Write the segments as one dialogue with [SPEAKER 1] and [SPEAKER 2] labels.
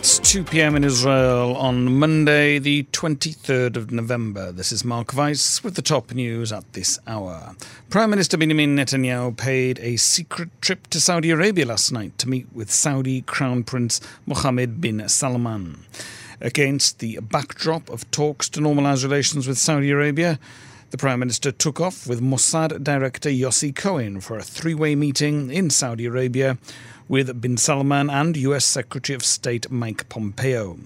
[SPEAKER 1] It's 2 p.m. in Israel on Monday, the 23rd of November. This is Mark Weiss with the top news at this hour. Prime Minister Benjamin Netanyahu paid a secret trip to Saudi Arabia last night to meet with Saudi Crown Prince Mohammed bin Salman. Against the backdrop of talks to normalize relations with Saudi Arabia, the Prime Minister took off with Mossad Director Yossi Cohen for a three way meeting in Saudi Arabia with bin Salman and US Secretary of State Mike Pompeo.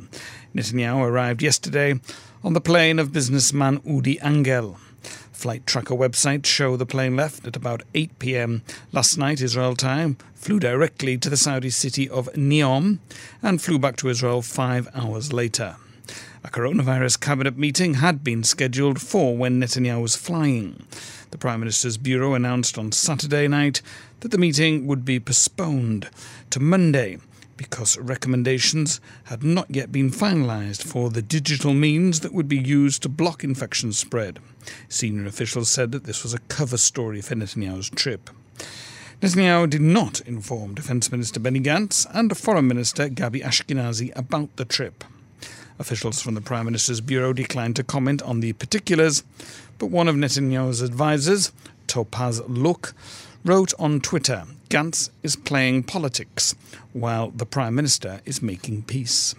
[SPEAKER 1] Netanyahu arrived yesterday on the plane of businessman Udi Angel. Flight tracker websites show the plane left at about 8 p.m. last night, Israel time, flew directly to the Saudi city of Neom, and flew back to Israel five hours later. A coronavirus cabinet meeting had been scheduled for when Netanyahu was flying. The Prime Minister's Bureau announced on Saturday night that the meeting would be postponed to Monday because recommendations had not yet been finalised for the digital means that would be used to block infection spread. Senior officials said that this was a cover story for Netanyahu's trip. Netanyahu did not inform Defence Minister Benny Gantz and Foreign Minister Gabi Ashkenazi about the trip. Officials from the Prime Minister's Bureau declined to comment on the particulars, but one of Netanyahu's advisers, Topaz Luk, wrote on Twitter Gantz is playing politics while the Prime Minister is making peace.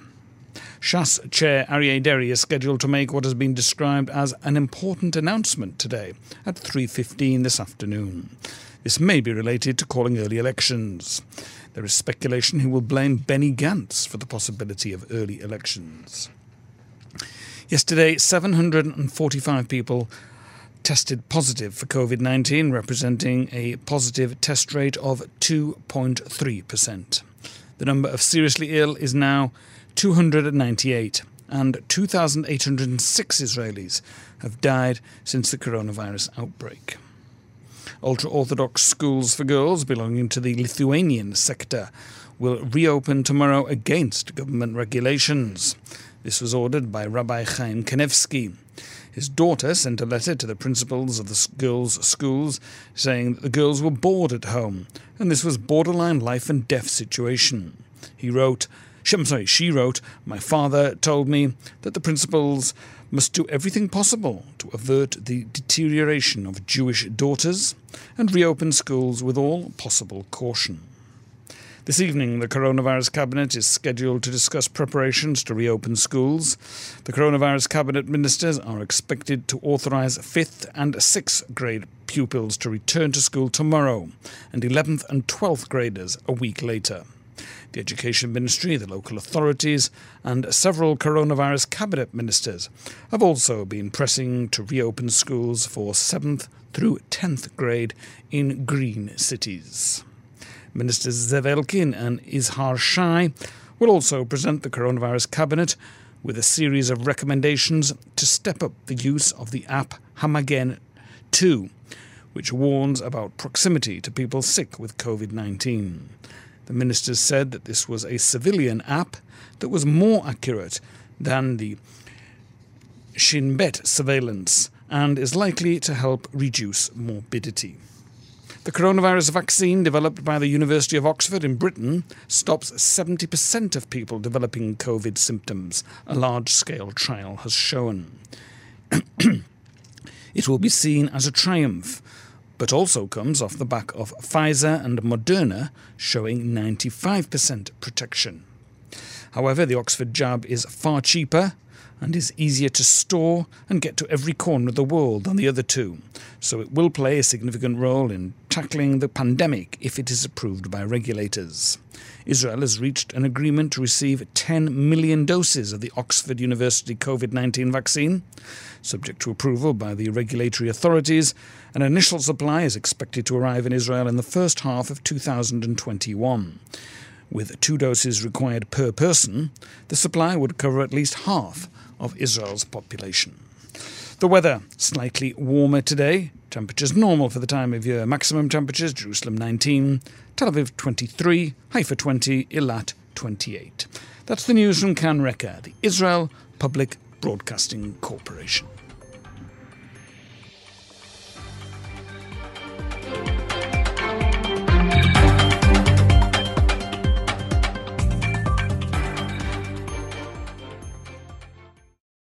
[SPEAKER 1] Shas Chair Aryeh Deri is scheduled to make what has been described as an important announcement today at 3.15 this afternoon. This may be related to calling early elections. There is speculation he will blame Benny Gantz for the possibility of early elections. Yesterday, 745 people tested positive for COVID 19, representing a positive test rate of 2.3%. The number of seriously ill is now 298, and 2,806 Israelis have died since the coronavirus outbreak. Ultra Orthodox schools for girls belonging to the Lithuanian sector will reopen tomorrow against government regulations. This was ordered by Rabbi Chaim Kanevsky. His daughter sent a letter to the principals of the girls' schools saying that the girls were bored at home, and this was borderline life and death situation. He wrote, I'm sorry, she wrote, My father told me that the principals must do everything possible to avert the deterioration of Jewish daughters and reopen schools with all possible caution. This evening, the Coronavirus Cabinet is scheduled to discuss preparations to reopen schools. The Coronavirus Cabinet ministers are expected to authorise 5th and 6th grade pupils to return to school tomorrow, and 11th and 12th graders a week later. The Education Ministry, the local authorities, and several coronavirus cabinet ministers have also been pressing to reopen schools for 7th through 10th grade in green cities. Ministers Zev Elkin and Izhar Shai will also present the coronavirus cabinet with a series of recommendations to step up the use of the app Hamagen 2, which warns about proximity to people sick with COVID 19. The ministers said that this was a civilian app that was more accurate than the Shin Bet surveillance and is likely to help reduce morbidity. The coronavirus vaccine developed by the University of Oxford in Britain stops 70% of people developing COVID symptoms, a large scale trial has shown. it will be seen as a triumph, but also comes off the back of Pfizer and Moderna showing 95% protection. However, the Oxford jab is far cheaper and is easier to store and get to every corner of the world than the other two, so it will play a significant role in tackling the pandemic if it is approved by regulators. Israel has reached an agreement to receive 10 million doses of the Oxford University COVID 19 vaccine. Subject to approval by the regulatory authorities, an initial supply is expected to arrive in Israel in the first half of 2021. With two doses required per person, the supply would cover at least half of Israel's population. The weather slightly warmer today, Temperatures normal for the time of year. Maximum temperatures Jerusalem 19, Tel Aviv 23, Haifa 20, Eilat 28. That's the news from Kan Reka, the Israel Public Broadcasting Corporation.